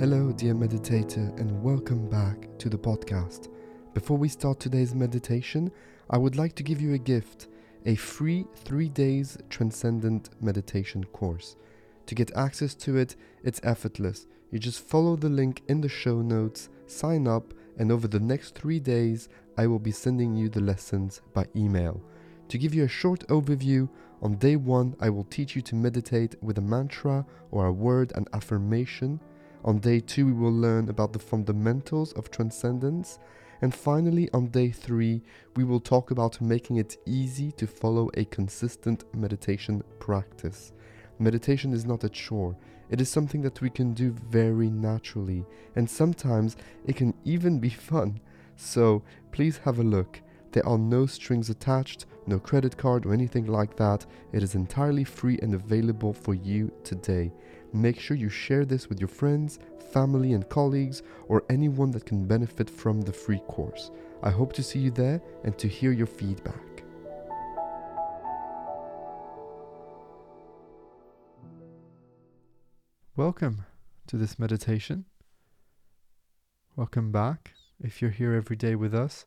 Hello, dear meditator, and welcome back to the podcast. Before we start today's meditation, I would like to give you a gift a free three days transcendent meditation course. To get access to it, it's effortless. You just follow the link in the show notes, sign up, and over the next three days, I will be sending you the lessons by email. To give you a short overview, on day one, I will teach you to meditate with a mantra or a word and affirmation. On day two, we will learn about the fundamentals of transcendence. And finally, on day three, we will talk about making it easy to follow a consistent meditation practice. Meditation is not a chore, it is something that we can do very naturally, and sometimes it can even be fun. So please have a look. There are no strings attached, no credit card or anything like that. It is entirely free and available for you today. Make sure you share this with your friends, family, and colleagues, or anyone that can benefit from the free course. I hope to see you there and to hear your feedback. Welcome to this meditation. Welcome back. If you're here every day with us,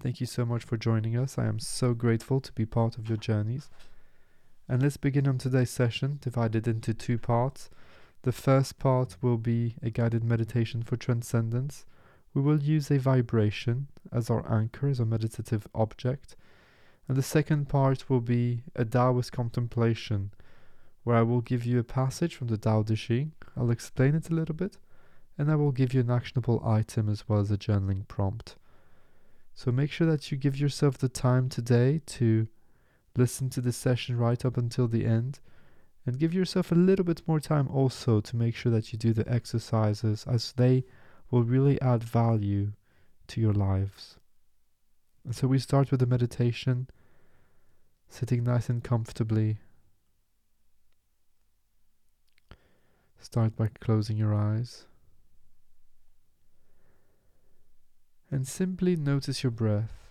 thank you so much for joining us. I am so grateful to be part of your journeys. And let's begin on today's session, divided into two parts. The first part will be a guided meditation for transcendence. We will use a vibration as our anchor, as a meditative object. And the second part will be a Taoist contemplation where I will give you a passage from the Tao Te Ching. I'll explain it a little bit, and I will give you an actionable item as well as a journaling prompt. So make sure that you give yourself the time today to listen to the session right up until the end, and give yourself a little bit more time also to make sure that you do the exercises as they will really add value to your lives. And so we start with the meditation, sitting nice and comfortably Start by closing your eyes. And simply notice your breath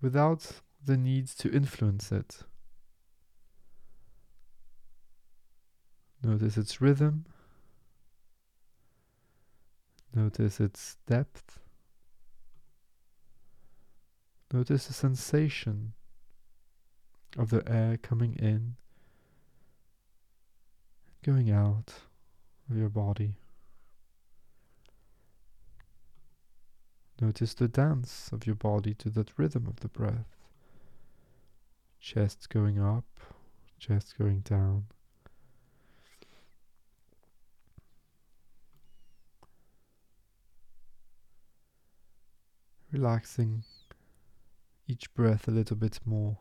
without the need to influence it. Notice its rhythm. Notice its depth. Notice the sensation of the air coming in going out of your body. Notice the dance of your body to that rhythm of the breath. Chest going up, chest going down. Relaxing each breath a little bit more.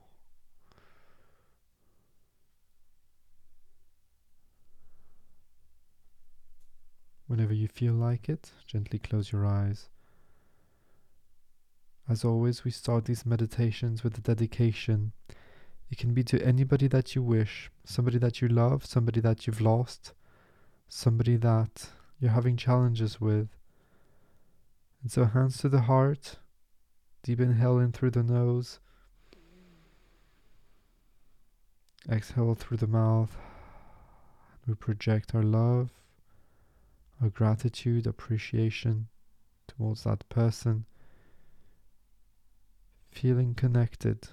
Whenever you feel like it, gently close your eyes. As always, we start these meditations with a dedication. It can be to anybody that you wish, somebody that you love, somebody that you've lost, somebody that you're having challenges with. And so, hands to the heart, deep inhale in through the nose, exhale through the mouth. We project our love our gratitude, appreciation towards that person, feeling connected.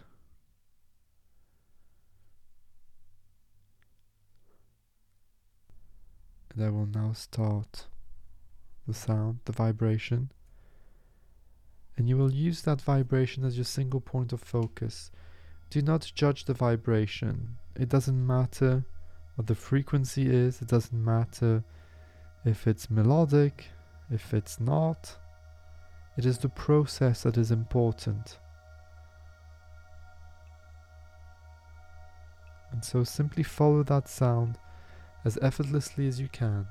And I will now start the sound, the vibration, and you will use that vibration as your single point of focus. Do not judge the vibration. It doesn't matter what the frequency is, it doesn't matter if it's melodic, if it's not. It is the process that is important. And so simply follow that sound as effortlessly as you can.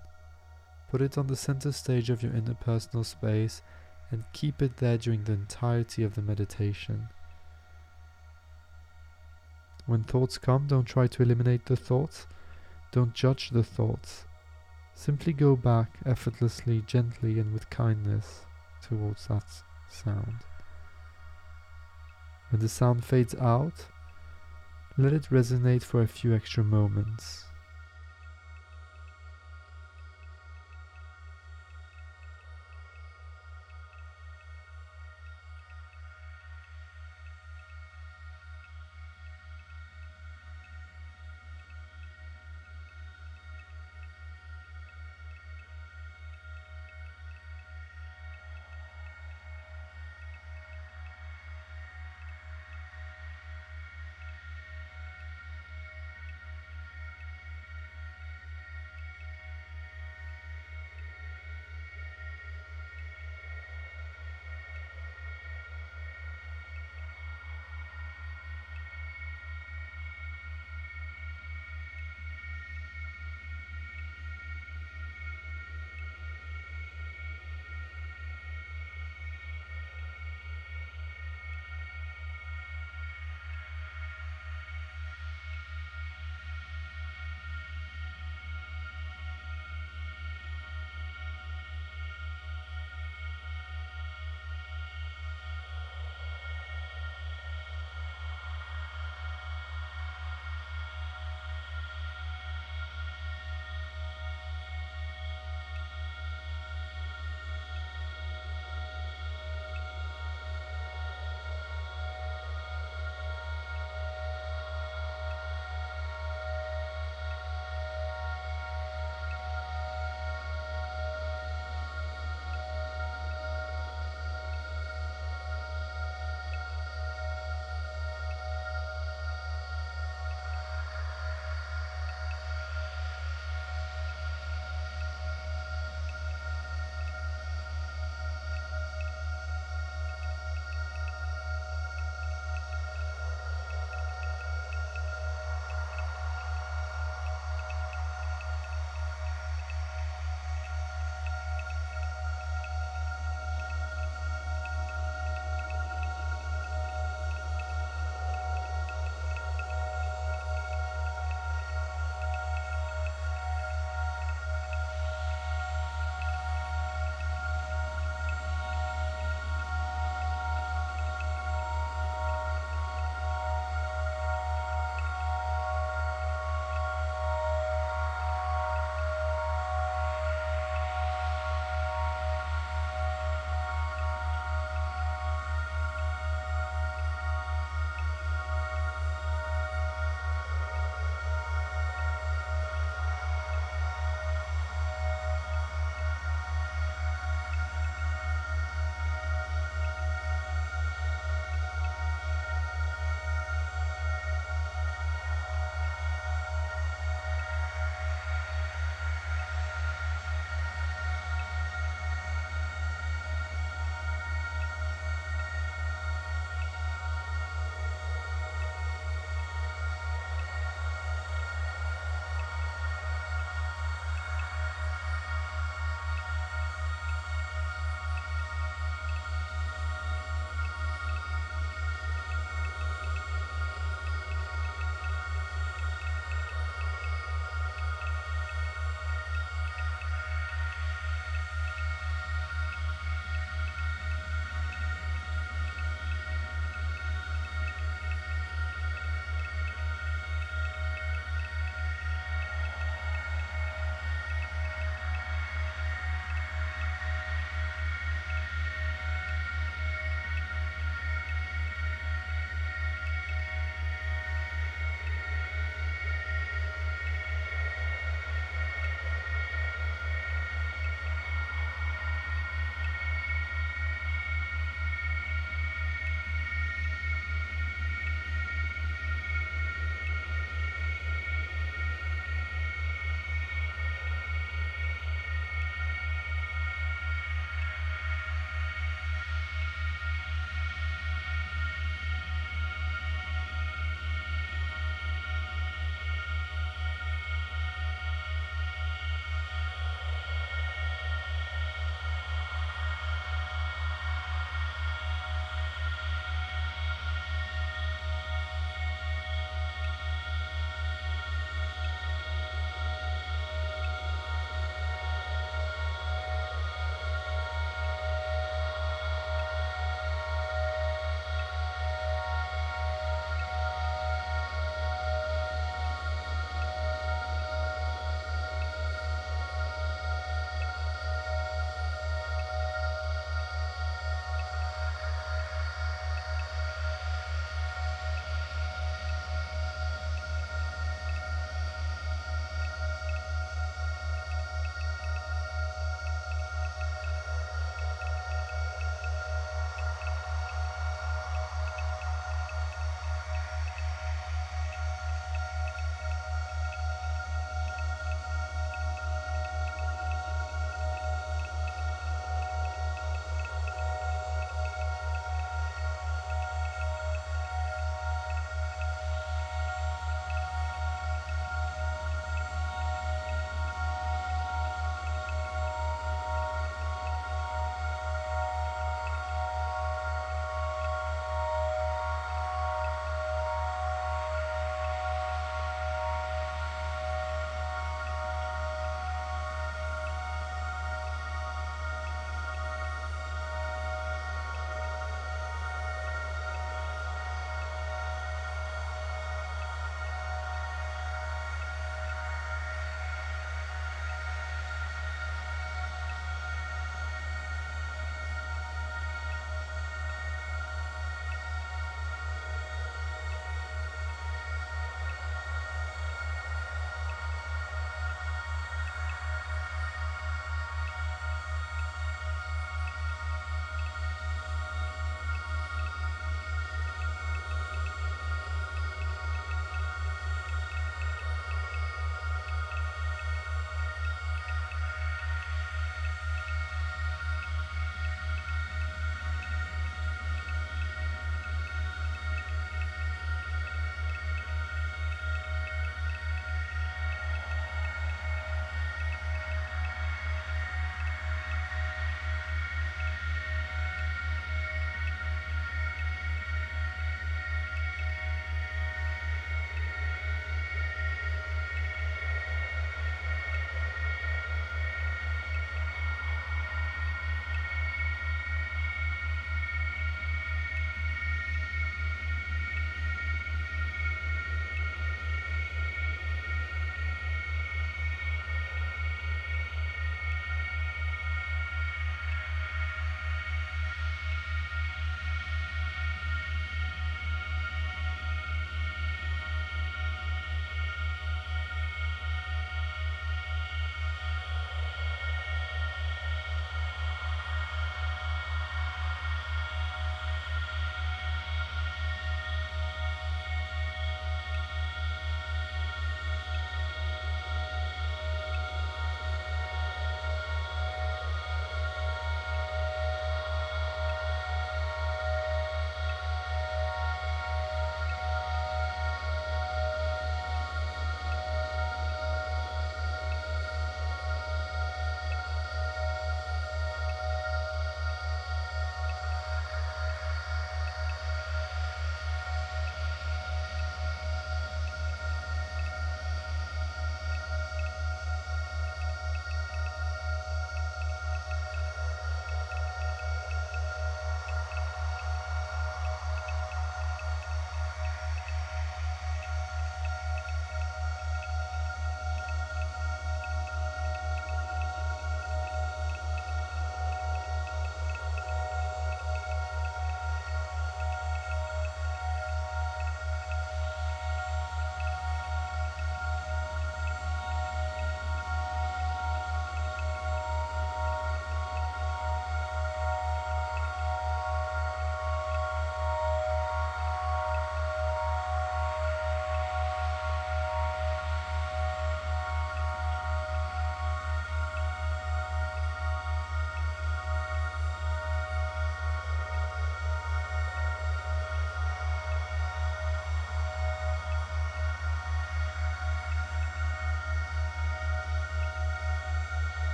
Put it on the center stage of your interpersonal space and keep it there during the entirety of the meditation. When thoughts come, don't try to eliminate the thoughts. Don't judge the thoughts. Simply go back effortlessly, gently, and with kindness towards that sound. When the sound fades out, let it resonate for a few extra moments.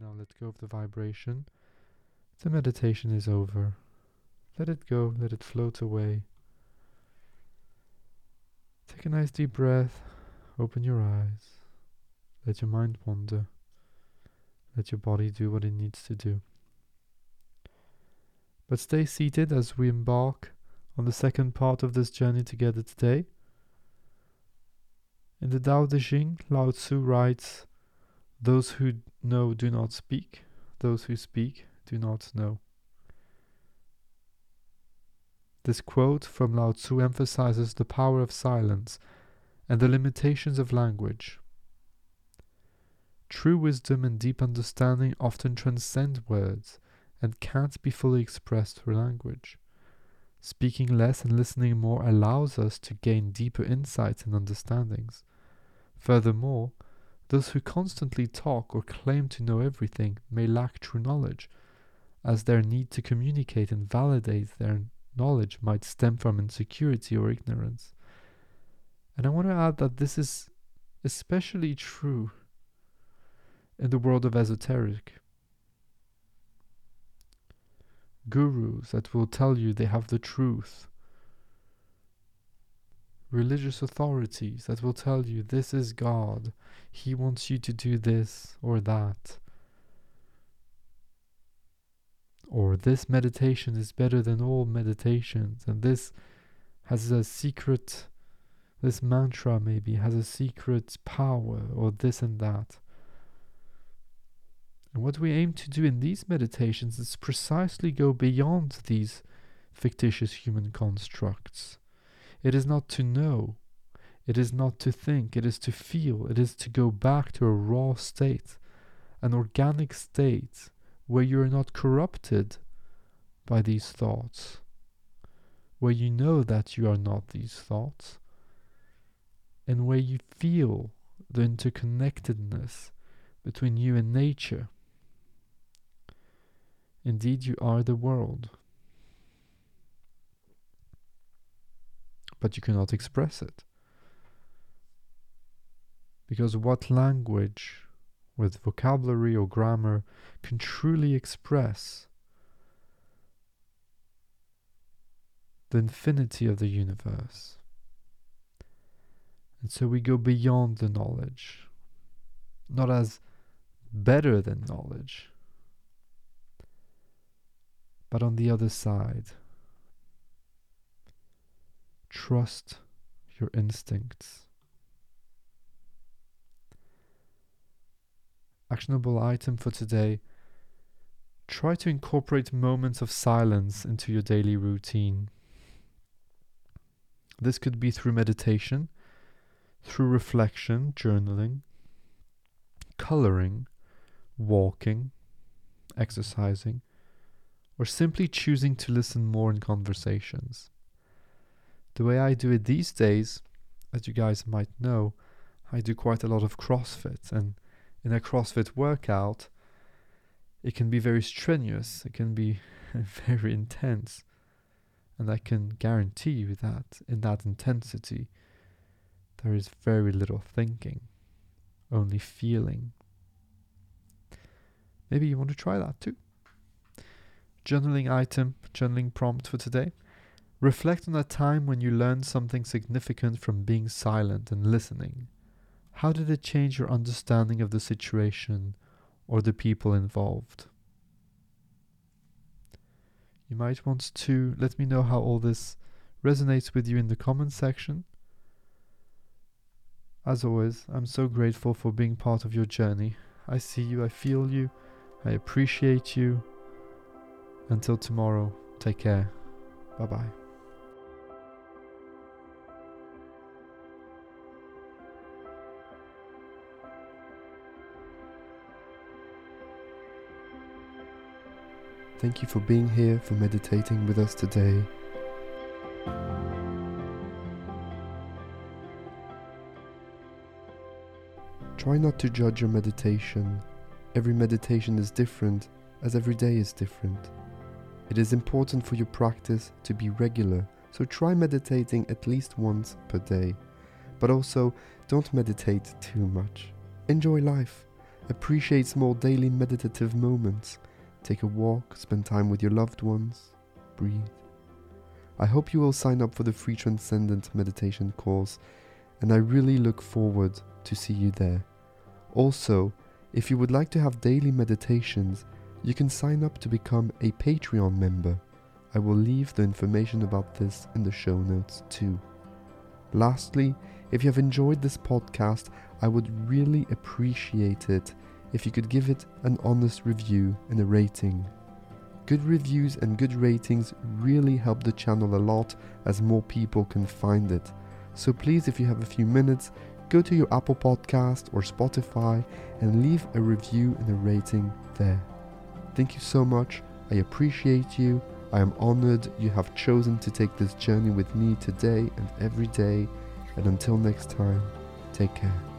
Now let go of the vibration. The meditation is over. Let it go, let it float away. Take a nice deep breath, open your eyes, let your mind wander, let your body do what it needs to do. But stay seated as we embark on the second part of this journey together today. In the Tao Te Ching, Lao Tzu writes, Those who know do not speak, those who speak do not know. This quote from Lao Tzu emphasizes the power of silence and the limitations of language. True wisdom and deep understanding often transcend words and can't be fully expressed through language. Speaking less and listening more allows us to gain deeper insights and understandings. Furthermore, those who constantly talk or claim to know everything may lack true knowledge, as their need to communicate and validate their knowledge might stem from insecurity or ignorance. And I want to add that this is especially true in the world of esoteric. Gurus that will tell you they have the truth. Religious authorities that will tell you this is God, He wants you to do this or that. or this meditation is better than all meditations, and this has a secret, this mantra maybe has a secret power, or this and that. And what we aim to do in these meditations is precisely go beyond these fictitious human constructs. It is not to know, it is not to think, it is to feel, it is to go back to a raw state, an organic state where you are not corrupted by these thoughts, where you know that you are not these thoughts, and where you feel the interconnectedness between you and nature. Indeed, you are the world. But you cannot express it. Because what language with vocabulary or grammar can truly express the infinity of the universe. And so we go beyond the knowledge, not as better than knowledge, but on the other side. Trust your instincts. actionable item for today try to incorporate moments of silence into your daily routine. This could be through meditation, through reflection, journaling, coloring, walking, exercising, or simply choosing to listen more in conversations. The way I do it these days, as you guys might know, I do quite a lot of CrossFit and in a CrossFit workout, it can be very strenuous, it can be very intense. And I can guarantee you that in that intensity, there is very little thinking, only feeling. Maybe you want to try that too. Journaling item, journaling prompt for today. Reflect on a time when you learned something significant from being silent and listening. How did it change your understanding of the situation or the people involved? You might want to let me know how all this resonates with you in the comment section. As always, I'm so grateful for being part of your journey. I see you, I feel you, I appreciate you. Until tomorrow, take care. Bye bye. Thank you for being here, for meditating with us today. Try not to judge your meditation. Every meditation is different, as every day is different. It is important for your practice to be regular, so try meditating at least once per day. But also, don't meditate too much. Enjoy life Appreciate small daily meditative moments. Take a walk, spend time with your loved ones, breathe. I hope you will sign up for the free Transcendent Meditation course, and I really look forward to see you there. Also, if you would like to have daily meditations, you can sign up to become a Patreon member. I will leave the information about this in the show notes too. Lastly, if you have enjoyed this podcast, I would really appreciate it if you could give it an honest review and a rating. Good reviews and good ratings really help the channel a lot as more people can find it. So please, if you have a few minutes, go to your Apple Podcast or Spotify and leave a review and a rating there. Thank you so much. I appreciate you. I am honored you have chosen to take this journey with me today and every day. And until next time, take care.